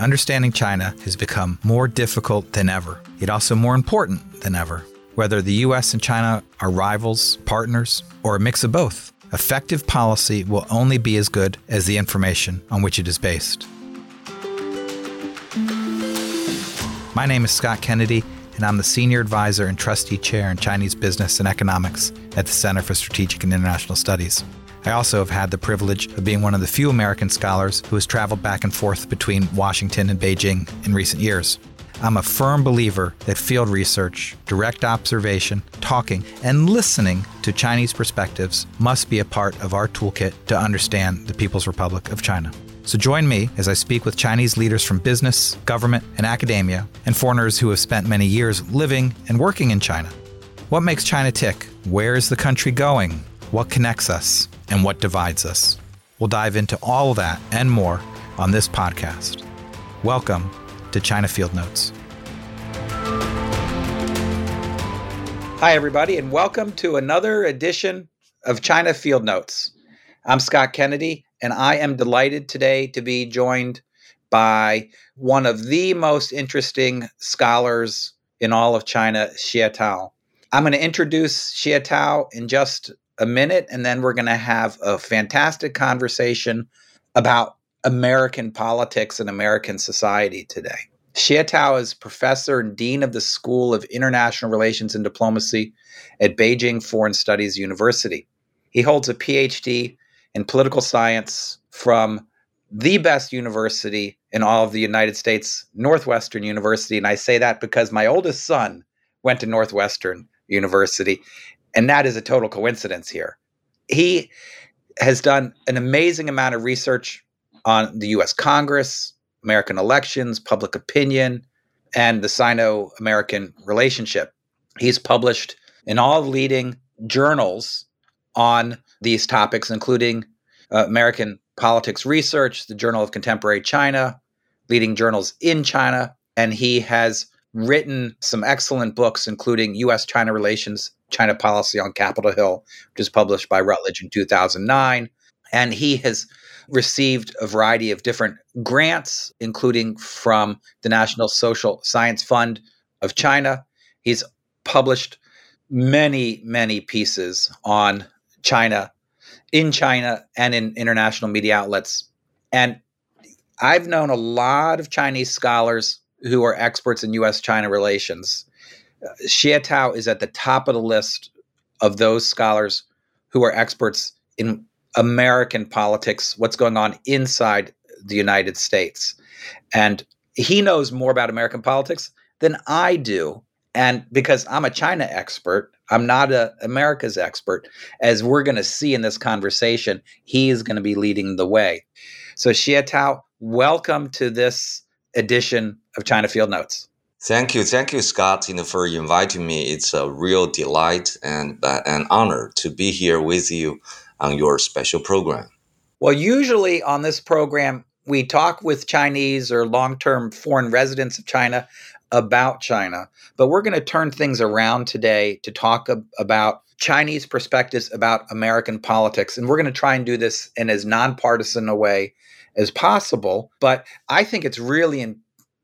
understanding China has become more difficult than ever, yet also more important than ever. Whether the US and China are rivals, partners, or a mix of both, effective policy will only be as good as the information on which it is based. My name is Scott Kennedy, and I'm the Senior Advisor and Trustee Chair in Chinese Business and Economics at the Center for Strategic and International Studies. I also have had the privilege of being one of the few American scholars who has traveled back and forth between Washington and Beijing in recent years. I'm a firm believer that field research, direct observation, talking, and listening to Chinese perspectives must be a part of our toolkit to understand the People's Republic of China. So join me as I speak with Chinese leaders from business, government, and academia, and foreigners who have spent many years living and working in China. What makes China tick? Where is the country going? What connects us? And what divides us? We'll dive into all that and more on this podcast. Welcome to China Field Notes. Hi, everybody, and welcome to another edition of China Field Notes. I'm Scott Kennedy, and I am delighted today to be joined by one of the most interesting scholars in all of China, Xie Tao. I'm going to introduce Xie Tao in just a minute, and then we're going to have a fantastic conversation about American politics and American society today. Xie Tao is professor and dean of the School of International Relations and Diplomacy at Beijing Foreign Studies University. He holds a PhD in political science from the best university in all of the United States, Northwestern University. And I say that because my oldest son went to Northwestern University, and that is a total coincidence here. He has done an amazing amount of research on the US Congress, American elections, public opinion, and the Sino American relationship. He's published in all leading journals on these topics, including uh, American Politics Research, the Journal of Contemporary China, leading journals in China, and he has written some excellent books, including U.S. China Relations, China Policy on Capitol Hill, which is published by Routledge in 2009. And he has received a variety of different grants, including from the National Social Science Fund of China. He's published many, many pieces on China, in China, and in international media outlets. And I've known a lot of Chinese scholars who are experts in US China relations. Xie Tao is at the top of the list of those scholars who are experts in American politics, what's going on inside the United States. And he knows more about American politics than I do. And because I'm a China expert, I'm not a America's expert. As we're going to see in this conversation, he is going to be leading the way. So Xie Tao, welcome to this edition of China Field Notes. Thank you, thank you, Scott, you know, for inviting me. It's a real delight and uh, an honor to be here with you on your special program? Well, usually on this program, we talk with Chinese or long term foreign residents of China about China, but we're going to turn things around today to talk ab- about Chinese perspectives about American politics. And we're going to try and do this in as nonpartisan a way as possible. But I think it's really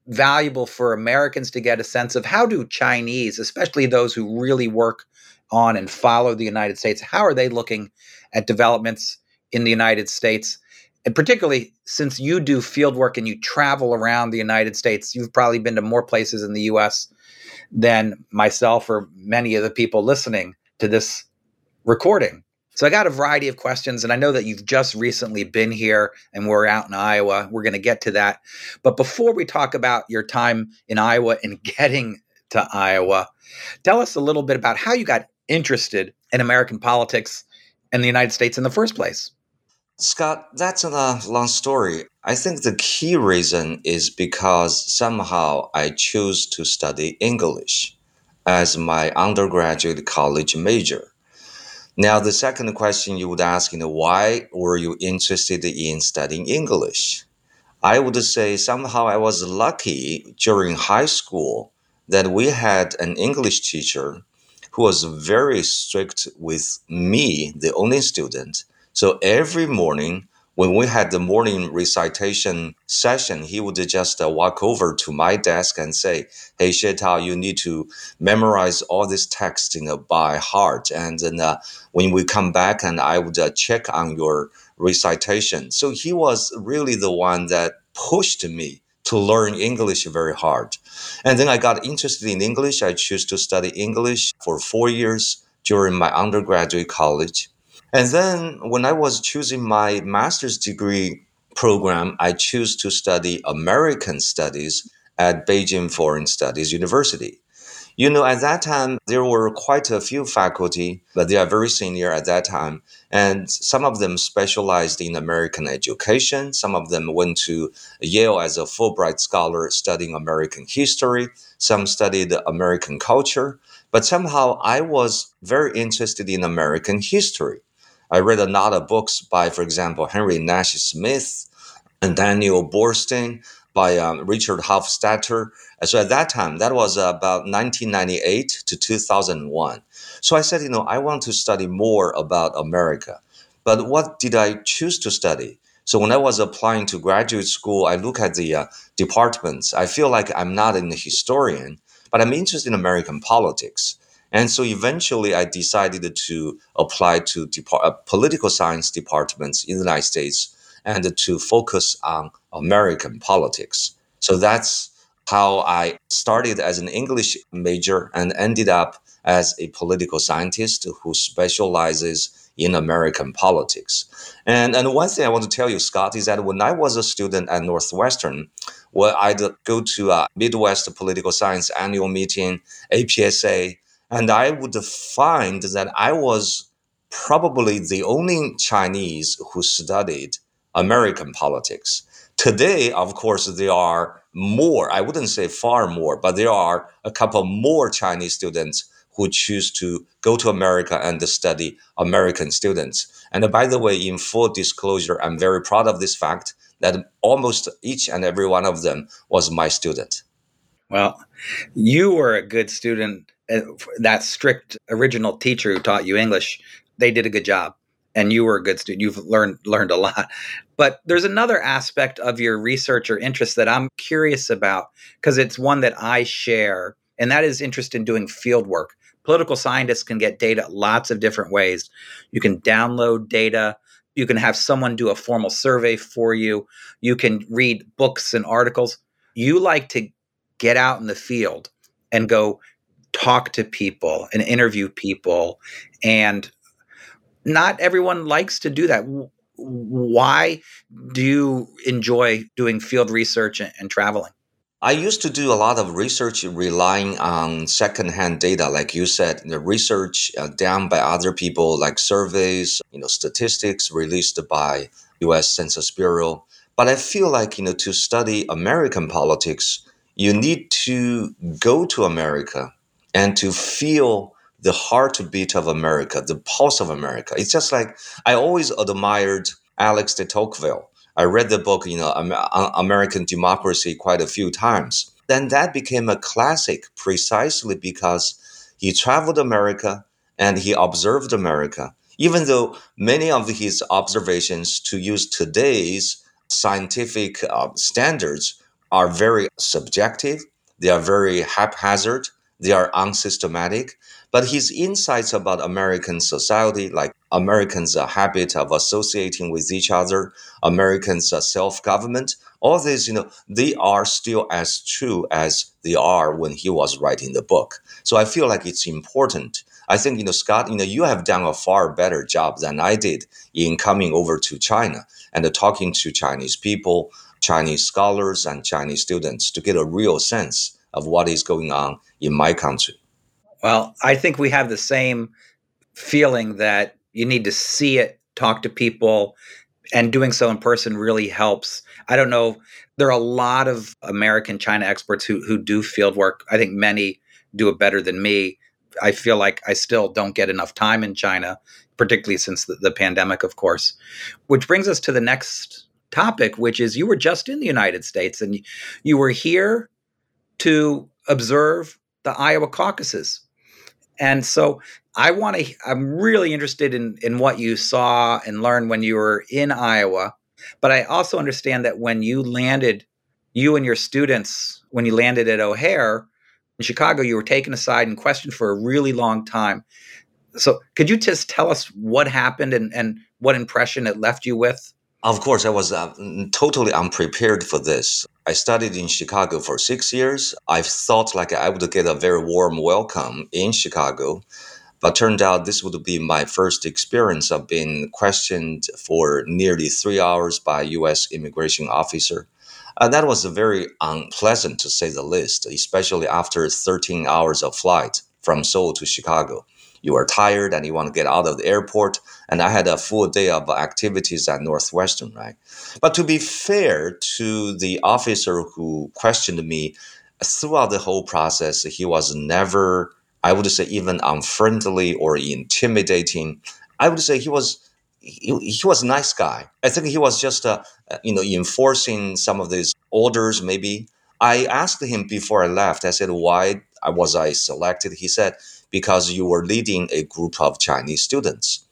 valuable for Americans to get a sense of how do Chinese, especially those who really work on and follow the United States, how are they looking at developments in the United States? And particularly since you do field work and you travel around the United States, you've probably been to more places in the US than myself or many of the people listening to this recording. So I got a variety of questions, and I know that you've just recently been here and we're out in Iowa. We're going to get to that. But before we talk about your time in Iowa and getting to Iowa, tell us a little bit about how you got interested in American politics and the United States in the first place? Scott, that's a long story. I think the key reason is because somehow I chose to study English as my undergraduate college major. Now, the second question you would ask, you know, why were you interested in studying English? I would say somehow I was lucky during high school that we had an English teacher who was very strict with me, the only student. So every morning when we had the morning recitation session, he would just uh, walk over to my desk and say, "Hey, Tao, you need to memorize all this text, you know, by heart." And then uh, when we come back, and I would uh, check on your recitation. So he was really the one that pushed me to learn English very hard. And then I got interested in English. I chose to study English for four years during my undergraduate college. And then when I was choosing my master's degree program, I chose to study American studies at Beijing Foreign Studies University. You know, at that time, there were quite a few faculty, but they are very senior at that time. And some of them specialized in American education. Some of them went to Yale as a Fulbright scholar studying American history. Some studied American culture. But somehow I was very interested in American history. I read a lot of books by, for example, Henry Nash Smith and Daniel Boorstin by um, Richard Hofstadter. So at that time, that was about 1998 to 2001. So I said, you know, I want to study more about America. But what did I choose to study? So when I was applying to graduate school, I look at the uh, departments. I feel like I'm not a historian, but I'm interested in American politics. And so eventually I decided to apply to depart- uh, political science departments in the United States and to focus on American politics. So that's how I started as an English major and ended up as a political scientist who specializes in American politics. And, and one thing I want to tell you, Scott, is that when I was a student at Northwestern, well, I'd go to a Midwest Political Science annual meeting, APSA, and I would find that I was probably the only Chinese who studied American politics. Today, of course, there are more, I wouldn't say far more, but there are a couple more Chinese students who choose to go to America and study American students. And by the way, in full disclosure, I'm very proud of this fact that almost each and every one of them was my student. Well, you were a good student. Uh, that strict original teacher who taught you English, they did a good job and you were a good student you've learned learned a lot. But there's another aspect of your research or interest that i'm curious about because it's one that i share and that is interest in doing field work. Political scientists can get data lots of different ways. You can download data. You can have someone do a formal survey for you. You can read books and articles. You like to get out in the field and go talk to people and interview people and not everyone likes to do that. Why do you enjoy doing field research and, traveling? I used to do a lot of research relying on secondhand data, like you said, the research uh, done by other people, like surveys, you know, statistics released by U.S. Census Bureau. But I feel like you know to study American politics, you need to go to America and to feel the heartbeat of America, the pulse of America. It's just like I always admired Alex de Tocqueville. I read the book, you know, American Democracy quite a few times. Then that became a classic precisely because he traveled America and he observed America. Even though many of his observations, to use today's scientific uh, standards, are very subjective, they are very haphazard, they are unsystematic. But his insights about American society, like Americans' habit of associating with each other, Americans' self-government, all these, you know, they are still as true as they are when he was writing the book. So I feel like it's important. I think, you know, Scott, you know, you have done a far better job than I did in coming over to China and talking to Chinese people, Chinese scholars, and Chinese students to get a real sense of what is going on in my country. Well, I think we have the same feeling that you need to see it, talk to people, and doing so in person really helps. I don't know. There are a lot of American China experts who who do field work. I think many do it better than me. I feel like I still don't get enough time in China, particularly since the, the pandemic, of course. Which brings us to the next topic, which is you were just in the United States and you were here to observe the Iowa caucuses. And so I want to, I'm really interested in, in what you saw and learned when you were in Iowa. But I also understand that when you landed, you and your students, when you landed at O'Hare in Chicago, you were taken aside and questioned for a really long time. So, could you just tell us what happened and, and what impression it left you with? Of course, I was uh, totally unprepared for this. I studied in Chicago for six years. I thought like I would get a very warm welcome in Chicago, but turned out this would be my first experience of being questioned for nearly three hours by a U.S. immigration officer. Uh, that was very unpleasant to say the least, especially after 13 hours of flight from Seoul to Chicago you are tired and you want to get out of the airport. And I had a full day of activities at Northwestern, right? But to be fair to the officer who questioned me throughout the whole process, he was never, I would say, even unfriendly or intimidating. I would say he was. He, he was a nice guy. I think he was just, uh, you know, enforcing some of these orders. Maybe I asked him before I left. I said, "Why was I selected?" He said, because you were leading a group of Chinese students.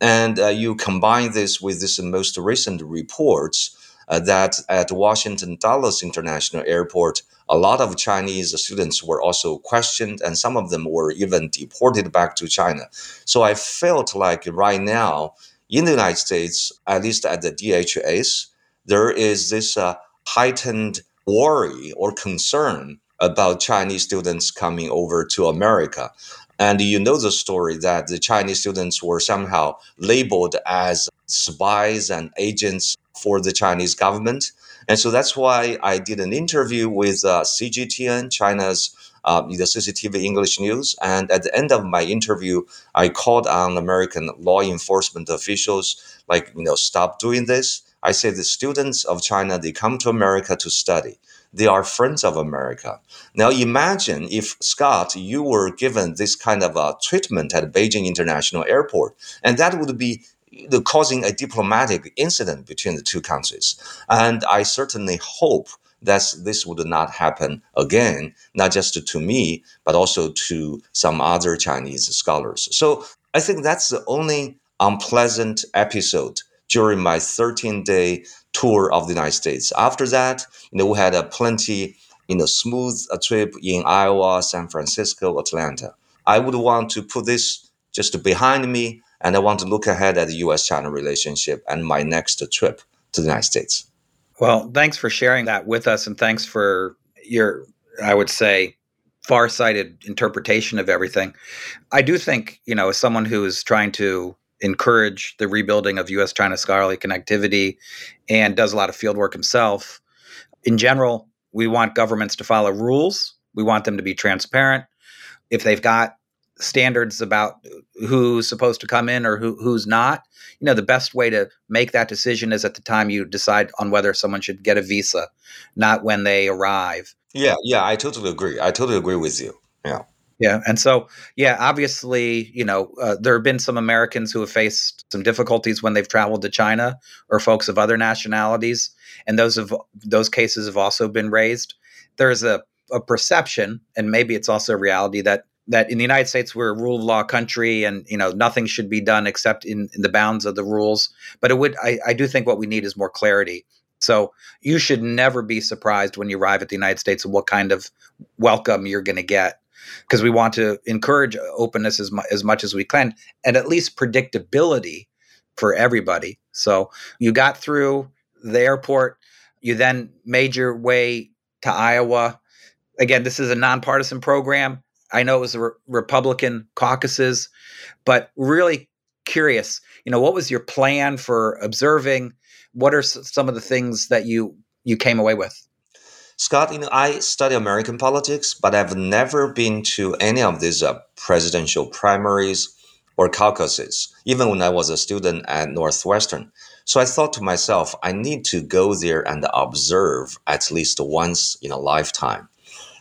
And uh, you combine this with this most recent reports uh, that at Washington Dulles International Airport, a lot of Chinese students were also questioned, and some of them were even deported back to China. So I felt like right now in the United States, at least at the DHS, there is this uh, heightened worry or concern about Chinese students coming over to America. And you know the story that the Chinese students were somehow labeled as spies and agents for the Chinese government. And so that's why I did an interview with uh, CGTN, China's uh, the CCTV English News. And at the end of my interview, I called on American law enforcement officials, like, you know, stop doing this. I say the students of China, they come to America to study. They are friends of America. Now imagine if Scott, you were given this kind of a treatment at Beijing International Airport, and that would be causing a diplomatic incident between the two countries. And I certainly hope that this would not happen again, not just to me, but also to some other Chinese scholars. So I think that's the only unpleasant episode during my 13 day tour of the United States. After that, you know, we had a plenty, you know, smooth trip in Iowa, San Francisco, Atlanta. I would want to put this just behind me, and I want to look ahead at the U.S.-China relationship and my next trip to the United States. Well, thanks for sharing that with us, and thanks for your, I would say, far-sighted interpretation of everything. I do think, you know, as someone who is trying to encourage the rebuilding of US China scholarly connectivity and does a lot of field work himself. In general, we want governments to follow rules, we want them to be transparent. If they've got standards about who's supposed to come in or who, who's not, you know, the best way to make that decision is at the time you decide on whether someone should get a visa, not when they arrive. Yeah, yeah, I totally agree. I totally agree with you. Yeah. Yeah, and so yeah, obviously, you know, uh, there have been some Americans who have faced some difficulties when they've traveled to China, or folks of other nationalities, and those have those cases have also been raised. There is a, a perception, and maybe it's also a reality that that in the United States we're a rule of law country, and you know nothing should be done except in, in the bounds of the rules. But it would, I, I do think what we need is more clarity. So you should never be surprised when you arrive at the United States of what kind of welcome you're going to get because we want to encourage openness as, mu- as much as we can and at least predictability for everybody. So you got through the airport, you then made your way to Iowa. Again, this is a nonpartisan program. I know it was the Re- Republican caucuses, but really curious, you know, what was your plan for observing? What are s- some of the things that you you came away with? Scott, you know, I study American politics, but I've never been to any of these uh, presidential primaries or caucuses, even when I was a student at Northwestern. So I thought to myself, I need to go there and observe at least once in a lifetime.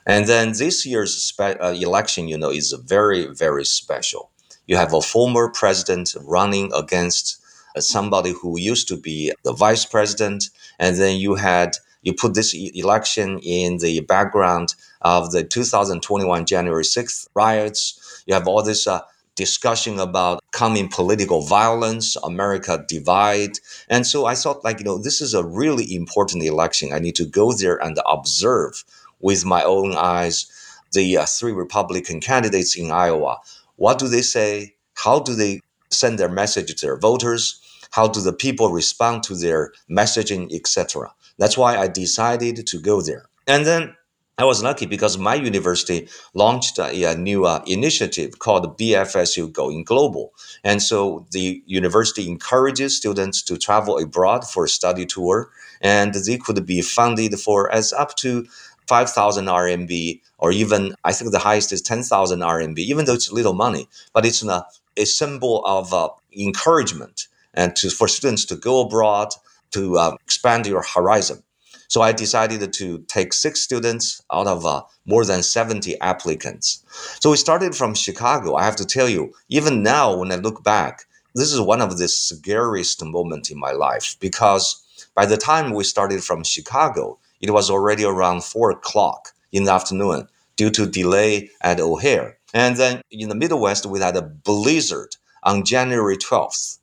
And then this year's spe- uh, election, you know, is very, very special. You have a former president running against uh, somebody who used to be the vice president, and then you had you put this election in the background of the 2021 January 6th riots. You have all this uh, discussion about coming political violence, America divide. And so I thought, like, you know, this is a really important election. I need to go there and observe with my own eyes the uh, three Republican candidates in Iowa. What do they say? How do they send their message to their voters? How do the people respond to their messaging, etc.? That's why I decided to go there. And then I was lucky because my university launched a, a new uh, initiative called BFSU Going Global. And so the university encourages students to travel abroad for a study tour, and they could be funded for as up to 5,000 RMB, or even I think the highest is 10,000 RMB, even though it's little money, but it's a, a symbol of uh, encouragement and to, for students to go abroad to uh, expand your horizon. So I decided to take six students out of uh, more than 70 applicants. So we started from Chicago. I have to tell you, even now, when I look back, this is one of the scariest moments in my life because by the time we started from Chicago, it was already around four o'clock in the afternoon due to delay at O'Hare. And then in the Midwest, we had a blizzard on January 12th.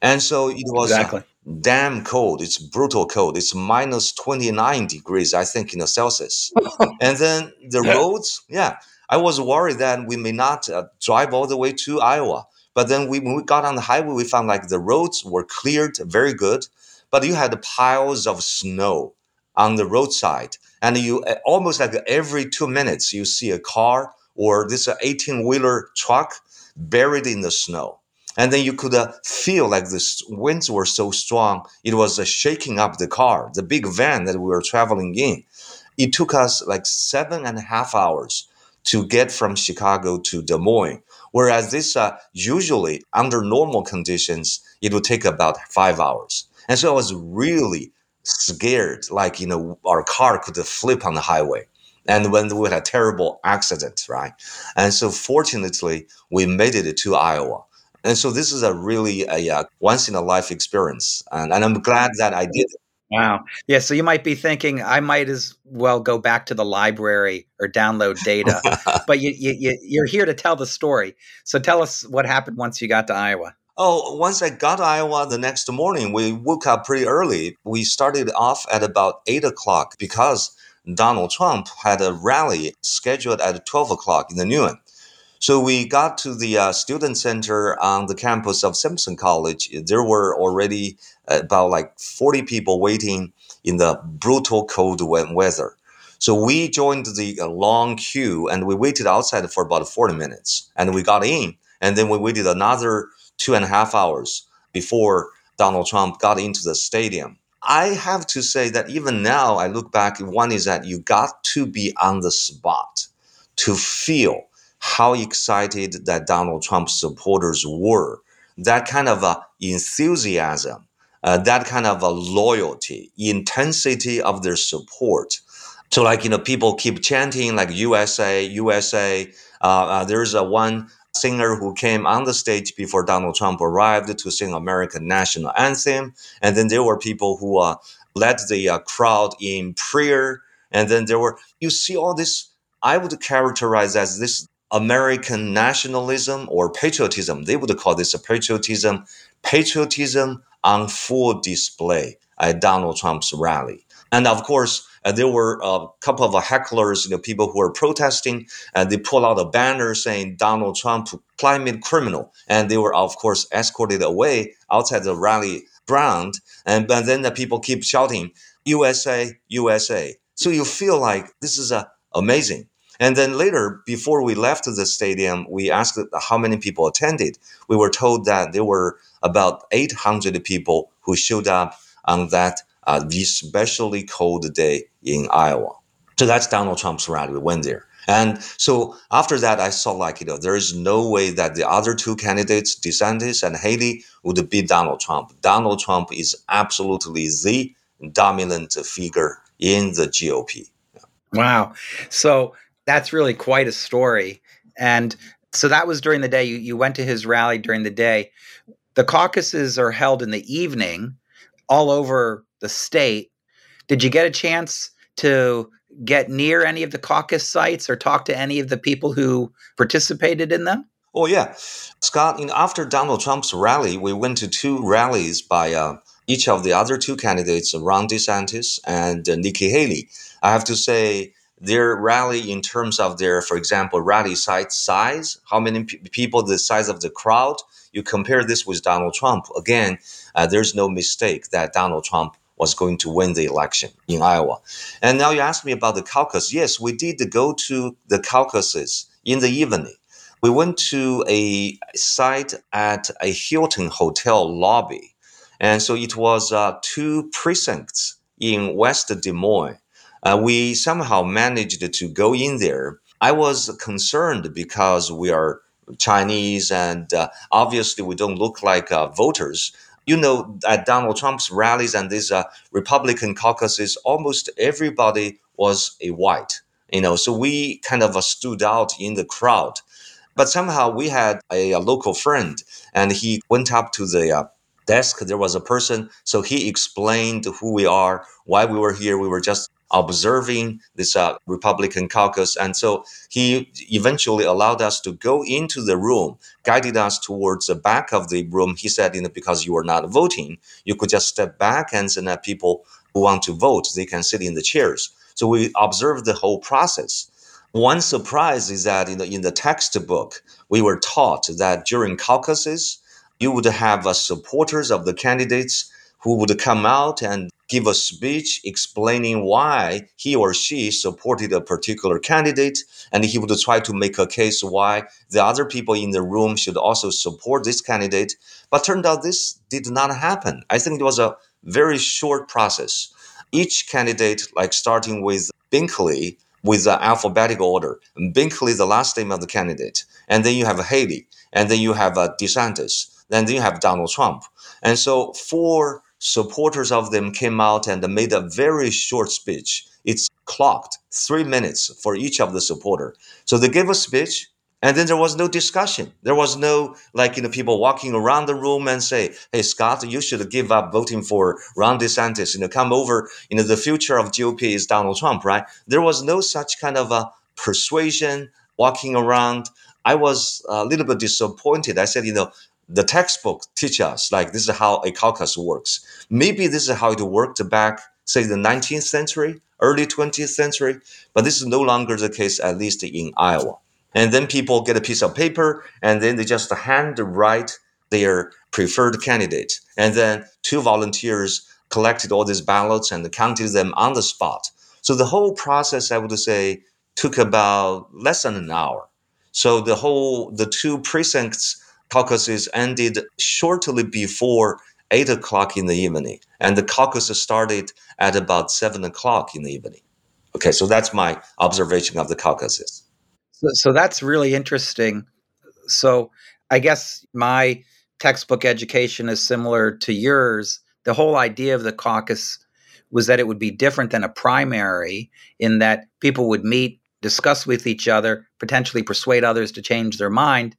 And so it was exactly damn cold. It's brutal cold. It's minus 29 degrees, I think, in the Celsius. and then the roads, yeah, I was worried that we may not uh, drive all the way to Iowa. But then we, when we got on the highway, we found like the roads were cleared very good, but you had piles of snow on the roadside. And you uh, almost like every two minutes, you see a car or this 18 wheeler truck buried in the snow and then you could uh, feel like the winds were so strong it was uh, shaking up the car the big van that we were traveling in. It took us like seven and a half hours to get from chicago to des moines. Whereas this uh, usually under normal conditions it would take about five hours. And so i was really scared like you know our car could flip on the highway. And when we had a terrible accident right? And so fortunately we made it to iowa and so this is a really a, a once in a life experience, and, and I'm glad that I did. Wow. Yeah. So you might be thinking I might as well go back to the library or download data, but you, you, you're here to tell the story. So tell us what happened once you got to Iowa. Oh, once I got to Iowa the next morning, we woke up pretty early. We started off at about eight o'clock because Donald Trump had a rally scheduled at 12 o'clock in the noon. So we got to the uh, student center on the campus of Simpson College. There were already about like 40 people waiting in the brutal cold weather. So we joined the uh, long queue and we waited outside for about 40 minutes. And we got in, and then we waited another two and a half hours before Donald Trump got into the stadium. I have to say that even now, I look back, one is that you got to be on the spot to feel how excited that Donald Trump supporters were. That kind of uh, enthusiasm, uh, that kind of a loyalty, intensity of their support. So, like, you know, people keep chanting, like, USA, USA. Uh, uh, there's a one singer who came on the stage before Donald Trump arrived to sing American national anthem. And then there were people who uh, led the uh, crowd in prayer. And then there were, you see all this, I would characterize as this American nationalism or patriotism. They would call this a patriotism, patriotism on full display at Donald Trump's rally. And of course, uh, there were a couple of hecklers, you know, people who were protesting, and they pulled out a banner saying Donald Trump, climate criminal. And they were, of course, escorted away outside the rally ground. And, and then the people keep shouting, USA, USA. So you feel like this is a, amazing. And then later, before we left the stadium, we asked how many people attended. We were told that there were about 800 people who showed up on that uh, especially cold day in Iowa. So that's Donald Trump's rally. We went there. And so after that, I saw like, you know, there is no way that the other two candidates, DeSantis and Haley, would beat Donald Trump. Donald Trump is absolutely the dominant figure in the GOP. Wow. So that's really quite a story. And so that was during the day. You, you went to his rally during the day. The caucuses are held in the evening all over the state. Did you get a chance to get near any of the caucus sites or talk to any of the people who participated in them? Oh yeah, Scott. After Donald Trump's rally, we went to two rallies by uh, each of the other two candidates, Ron DeSantis and uh, Nikki Haley. I have to say, their rally in terms of their, for example, rally site size, how many p- people, the size of the crowd. You compare this with Donald Trump. Again, uh, there's no mistake that Donald Trump was going to win the election in Iowa. And now you ask me about the caucus. Yes, we did go to the caucuses in the evening. We went to a site at a Hilton hotel lobby. And so it was uh, two precincts in West Des Moines. Uh, we somehow managed to go in there. I was concerned because we are Chinese and uh, obviously we don't look like uh, voters. You know, at Donald Trump's rallies and these uh, Republican caucuses, almost everybody was a white. You know, so we kind of uh, stood out in the crowd. But somehow we had a, a local friend, and he went up to the uh, desk. There was a person, so he explained who we are, why we were here. We were just observing this uh, Republican caucus. And so he eventually allowed us to go into the room, guided us towards the back of the room. He said, you know, because you are not voting, you could just step back and so that people who want to vote, they can sit in the chairs. So we observed the whole process. One surprise is that in the, in the textbook, we were taught that during caucuses, you would have uh, supporters of the candidates who would come out and give a speech explaining why he or she supported a particular candidate, and he would try to make a case why the other people in the room should also support this candidate. But turned out this did not happen. I think it was a very short process. Each candidate, like starting with Binkley, with the alphabetical order. Binkley, the last name of the candidate, and then you have Haley, and then you have uh, DeSantis, and then you have Donald Trump. And so four supporters of them came out and made a very short speech. It's clocked three minutes for each of the supporter. So they gave a speech and then there was no discussion. There was no like you know people walking around the room and say, "Hey Scott, you should give up voting for Ron DeSantis. You know, come over. You know, the future of GOP is Donald Trump, right?" There was no such kind of a persuasion walking around. I was a little bit disappointed. I said, you know, the textbook teach us like this is how a caucus works. Maybe this is how it worked back, say, the 19th century, early 20th century, but this is no longer the case, at least in Iowa. And then people get a piece of paper and then they just hand write their preferred candidate. And then two volunteers collected all these ballots and counted them on the spot. So the whole process, I would say, took about less than an hour. So the whole, the two precincts caucuses ended shortly before eight o'clock in the evening. And the caucus started at about seven o'clock in the evening. Okay, so that's my observation of the caucuses. So, so that's really interesting. So I guess my textbook education is similar to yours. The whole idea of the caucus was that it would be different than a primary in that people would meet, discuss with each other, potentially persuade others to change their mind,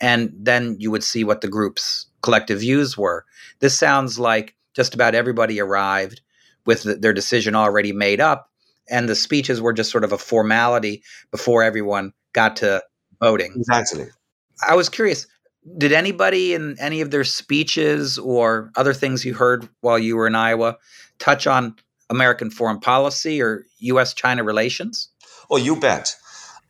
and then you would see what the group's collective views were. This sounds like just about everybody arrived with the, their decision already made up, and the speeches were just sort of a formality before everyone got to voting. Exactly. I was curious, did anybody in any of their speeches or other things you heard while you were in Iowa touch on American foreign policy or US China relations? Oh, you bet.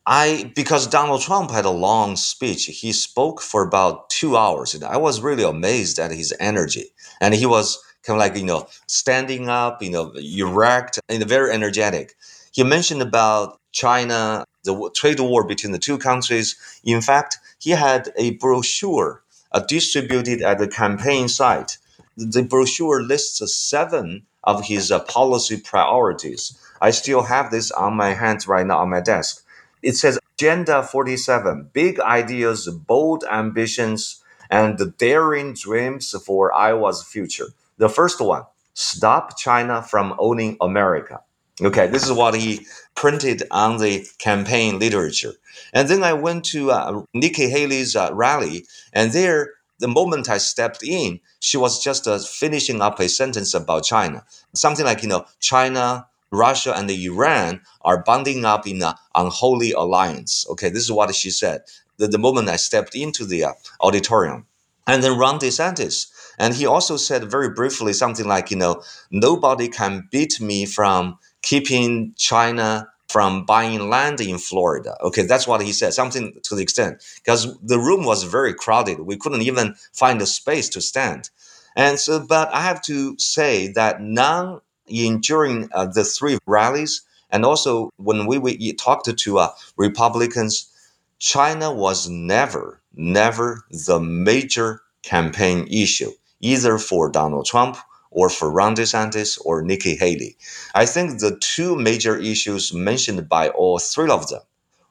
I because Donald Trump had a long speech. He spoke for about two hours, and I was really amazed at his energy. And he was kind of like you know standing up, you know, erect, and very energetic. He mentioned about China the trade war between the two countries. In fact, he had a brochure uh, distributed at the campaign site. The brochure lists seven of his uh, policy priorities. I still have this on my hands right now on my desk. It says Agenda 47 Big Ideas, Bold Ambitions, and Daring Dreams for Iowa's Future. The first one Stop China from Owning America. Okay, this is what he printed on the campaign literature. And then I went to uh, Nikki Haley's uh, rally, and there, the moment I stepped in, she was just uh, finishing up a sentence about China. Something like, you know, China, Russia, and Iran are bonding up in an unholy alliance. Okay, this is what she said. the, the moment I stepped into the uh, auditorium. And then Ron DeSantis. And he also said very briefly something like, you know, nobody can beat me from keeping China from buying land in Florida. Okay, that's what he said, something to the extent, because the room was very crowded. We couldn't even find a space to stand. And so, but I have to say that none in during uh, the three rallies, and also when we, we talked to uh, Republicans, China was never, never the major campaign issue, either for Donald Trump or for Ron DeSantis or Nikki Haley. I think the two major issues mentioned by all three of them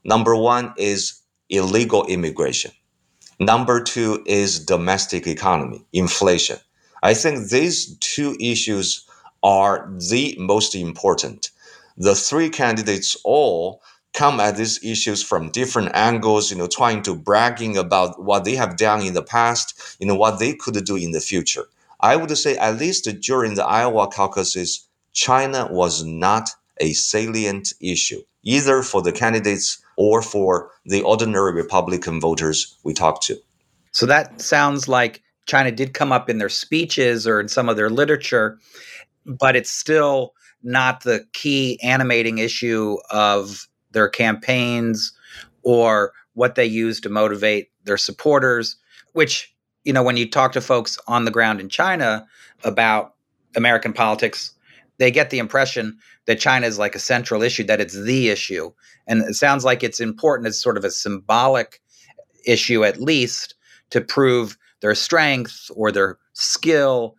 number one is illegal immigration, number two is domestic economy, inflation. I think these two issues are the most important. The three candidates all come at these issues from different angles, you know, trying to bragging about what they have done in the past, you know, what they could do in the future. I would say, at least during the Iowa caucuses, China was not a salient issue, either for the candidates or for the ordinary Republican voters we talked to. So that sounds like China did come up in their speeches or in some of their literature, but it's still not the key animating issue of their campaigns or what they use to motivate their supporters, which you know, when you talk to folks on the ground in China about American politics, they get the impression that China is like a central issue, that it's the issue. And it sounds like it's important as sort of a symbolic issue, at least, to prove their strength or their skill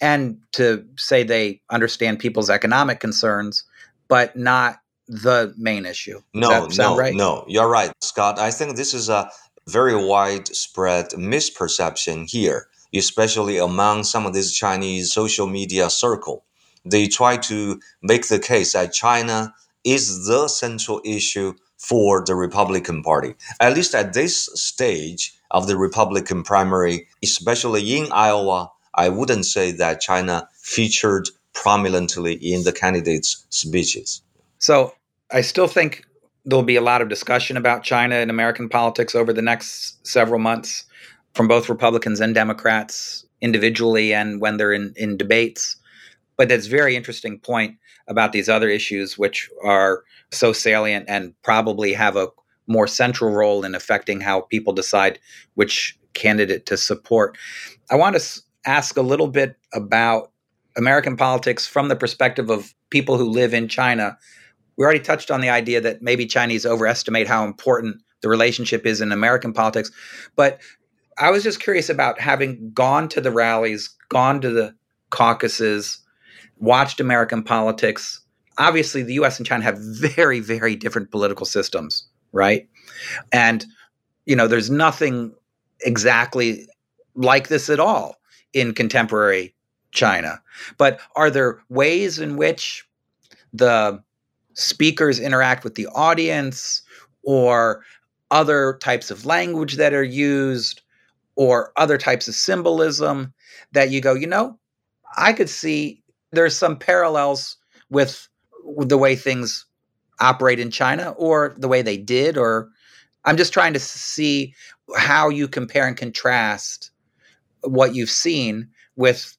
and to say they understand people's economic concerns, but not the main issue. No, no, right? no. You're right, Scott. I think this is a very widespread misperception here, especially among some of these Chinese social media circle. They try to make the case that China is the central issue for the Republican Party. At least at this stage of the Republican primary, especially in Iowa, I wouldn't say that China featured prominently in the candidates' speeches. So I still think there'll be a lot of discussion about China in American politics over the next several months from both Republicans and Democrats individually and when they're in, in debates. But that's a very interesting point about these other issues, which are so salient and probably have a more central role in affecting how people decide which candidate to support. I want to ask a little bit about American politics from the perspective of people who live in China we already touched on the idea that maybe Chinese overestimate how important the relationship is in American politics. But I was just curious about having gone to the rallies, gone to the caucuses, watched American politics. Obviously, the US and China have very, very different political systems, right? And, you know, there's nothing exactly like this at all in contemporary China. But are there ways in which the speakers interact with the audience or other types of language that are used or other types of symbolism that you go, you know, I could see there's some parallels with, the way things operate in China or the way they did or I'm just trying to see how you compare and contrast what you've seen with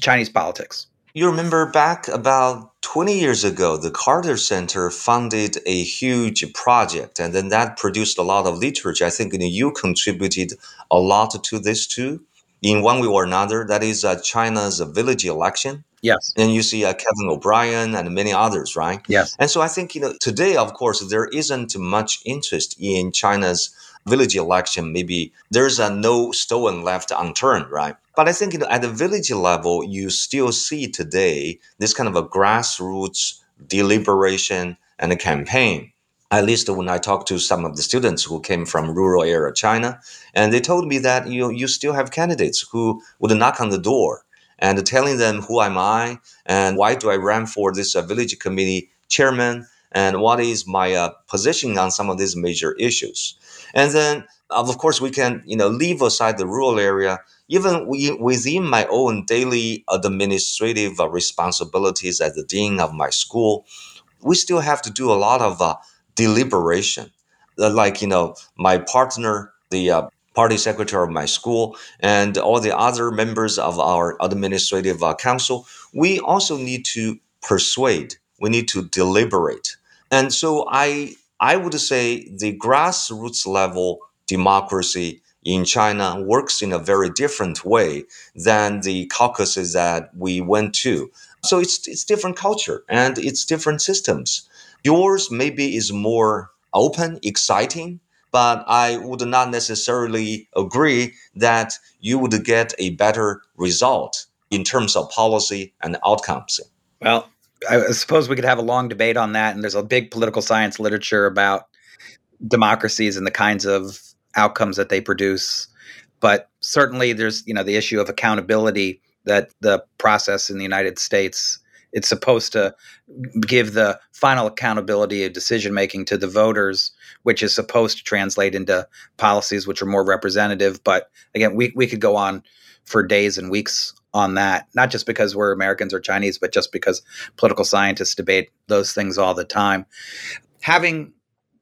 Chinese politics. You remember back about 20 years ago, the Carter Center funded a huge project, and then that produced a lot of literature. I think you, contributed a lot to this too, in one way or another. That is uh, China's village election. Yes. And you see uh, Kevin O'Brien and many others, right? Yes. And so I think, you know, today, of course, there isn't much interest in China's village election. Maybe there's a no stone left unturned, right? But I think you know, at the village level, you still see today this kind of a grassroots deliberation and a campaign. At least when I talked to some of the students who came from rural area China, and they told me that you you still have candidates who would knock on the door and telling them who am I and why do I run for this uh, village committee chairman and what is my uh, position on some of these major issues. And then, of course, we can you know leave aside the rural area even we, within my own daily administrative uh, responsibilities as the dean of my school, we still have to do a lot of uh, deliberation. uh, like you know my partner, the uh, party secretary of my school, and all the other members of our administrative uh, council, we also need to persuade. We need to deliberate, and so I I would say the grassroots level democracy in China works in a very different way than the caucuses that we went to. So it's it's different culture and it's different systems. Yours maybe is more open, exciting, but I would not necessarily agree that you would get a better result in terms of policy and outcomes. Well, I suppose we could have a long debate on that, and there's a big political science literature about democracies and the kinds of outcomes that they produce. But certainly, there's you know the issue of accountability that the process in the United States it's supposed to give the final accountability of decision making to the voters, which is supposed to translate into policies which are more representative. But again, we, we could go on for days and weeks on that, not just because we're Americans or Chinese, but just because political scientists debate those things all the time. Having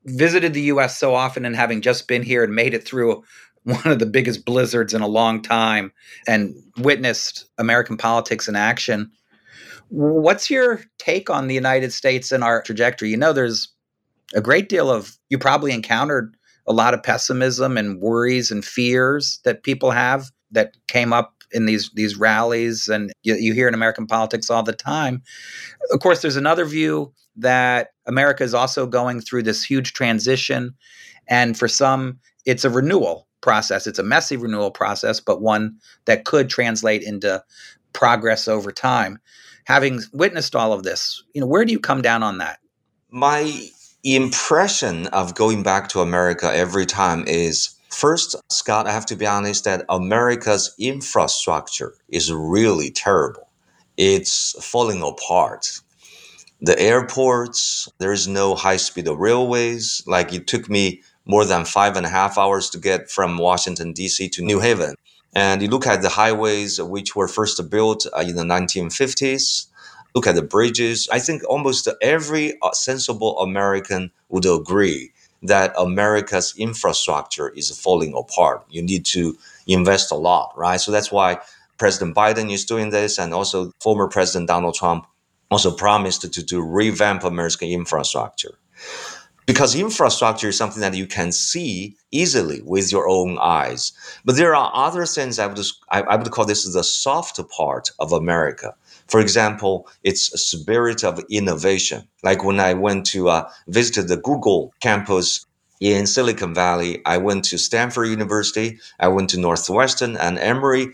visited the US so often and having just been here and made it through one of the biggest blizzards in a long time and witnessed American politics in action. What's your take on the United States and our trajectory? You know, there's a great deal of, you probably encountered a lot of pessimism and worries and fears that people have that came up in these these rallies and you, you hear in American politics all the time. Of course, there's another view that America is also going through this huge transition, and for some, it's a renewal process. It's a messy renewal process, but one that could translate into progress over time. Having witnessed all of this, you know, where do you come down on that? My impression of going back to America every time is first, Scott, I have to be honest that America's infrastructure is really terrible. It's falling apart. The airports, there's no high speed railways. Like it took me more than five and a half hours to get from Washington, D.C. to New Haven. And you look at the highways which were first built uh, in the 1950s, look at the bridges. I think almost every uh, sensible American would agree that America's infrastructure is falling apart. You need to invest a lot, right? So that's why President Biden is doing this, and also former President Donald Trump also promised to, to revamp American infrastructure because infrastructure is something that you can see easily with your own eyes. But there are other things I would I would call this the soft part of America. For example, it's a spirit of innovation. Like when I went to uh, visit the Google campus in Silicon Valley, I went to Stanford University, I went to Northwestern and Emory.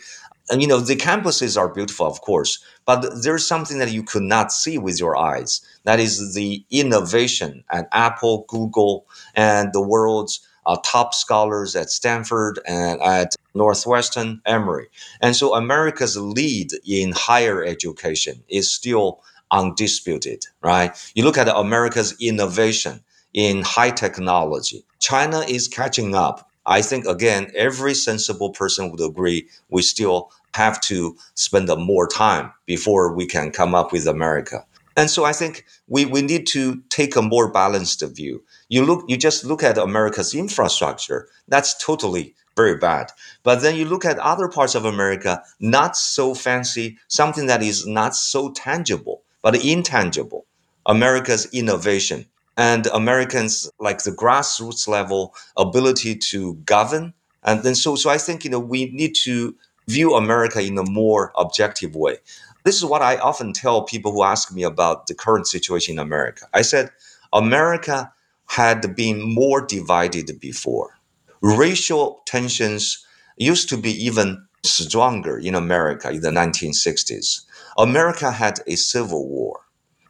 And you know, the campuses are beautiful, of course, but there's something that you could not see with your eyes. That is the innovation at Apple, Google, and the world's uh, top scholars at Stanford and at Northwestern, Emory. And so America's lead in higher education is still undisputed, right? You look at America's innovation in high technology. China is catching up. I think, again, every sensible person would agree we still have to spend more time before we can come up with America. And so I think we, we need to take a more balanced view. You look, you just look at America's infrastructure. That's totally very bad. But then you look at other parts of America, not so fancy, something that is not so tangible, but intangible. America's innovation and Americans like the grassroots level ability to govern. And then so so I think you know we need to view America in a more objective way. This is what I often tell people who ask me about the current situation in America. I said America had been more divided before. Racial tensions used to be even stronger in America in the 1960s. America had a civil war.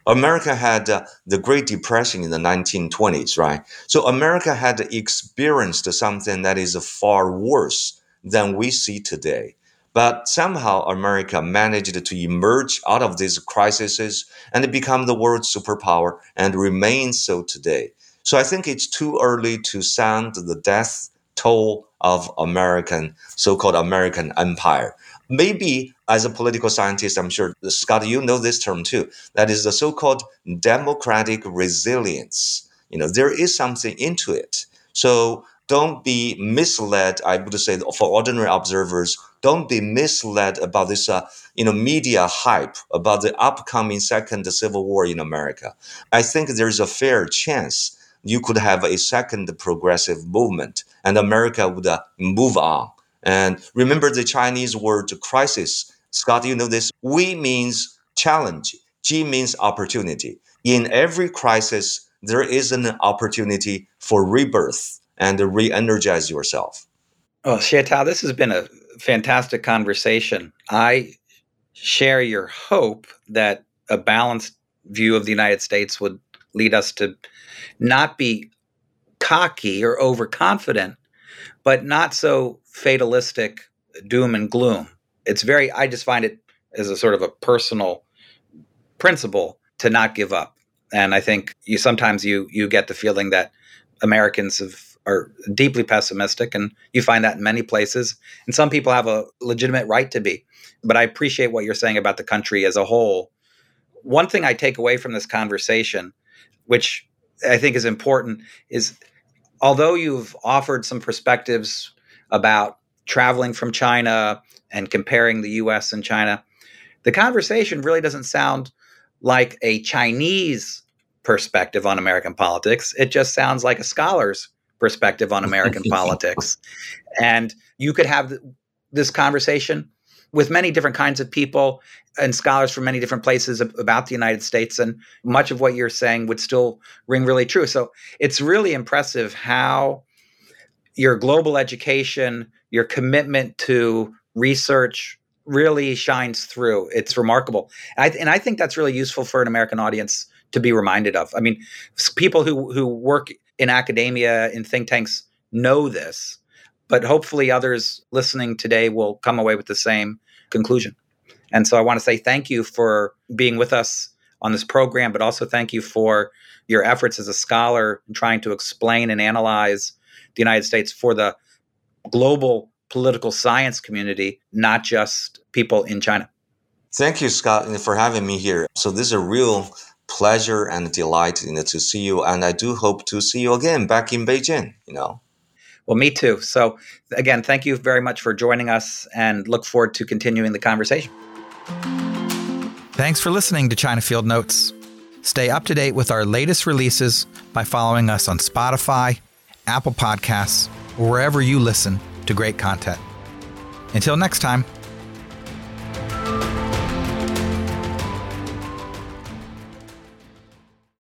America had uh, the Great Depression in the 1920s, right? So America had experienced something that is far worse than we see today. But somehow America managed to emerge out of these crises and become the world's superpower and remains so today. So I think it's too early to sound the death toll of American, so-called American empire. Maybe as a political scientist, I'm sure Scott, you know this term too. That is the so-called democratic resilience. You know, there is something into it. So don't be misled. I would say for ordinary observers, don't be misled about this, uh, you know, media hype about the upcoming second civil war in America. I think there's a fair chance you could have a second progressive movement, and America would uh, move on. And remember the Chinese word crisis. Scott, you know this. Wei means challenge. Ji means opportunity. In every crisis, there is an opportunity for rebirth and re-energize yourself. Oh, Xie Tao, this has been a fantastic conversation. I share your hope that a balanced view of the United States would lead us to not be cocky or overconfident, but not so fatalistic doom and gloom. It's very, I just find it as a sort of a personal principle to not give up. And I think you sometimes you you get the feeling that Americans have are deeply pessimistic, and you find that in many places. And some people have a legitimate right to be. But I appreciate what you're saying about the country as a whole. One thing I take away from this conversation, which I think is important, is although you've offered some perspectives about traveling from China and comparing the US and China, the conversation really doesn't sound like a Chinese perspective on American politics. It just sounds like a scholar's perspective on American politics. And you could have this conversation with many different kinds of people and scholars from many different places about the United States. And much of what you're saying would still ring really true. So it's really impressive how your global education, your commitment to research really shines through. It's remarkable. And I, and I think that's really useful for an American audience to be reminded of. I mean, people who who work in academia in think tanks know this, but hopefully others listening today will come away with the same conclusion. And so I want to say thank you for being with us on this program, but also thank you for your efforts as a scholar in trying to explain and analyze the United States for the global political science community, not just people in China. Thank you, Scott, for having me here. So this is a real pleasure and delight you know, to see you. And I do hope to see you again back in Beijing, you know. Well, me too. So, again, thank you very much for joining us and look forward to continuing the conversation. Thanks for listening to China Field Notes. Stay up to date with our latest releases by following us on Spotify, Apple Podcasts, or wherever you listen to great content. Until next time.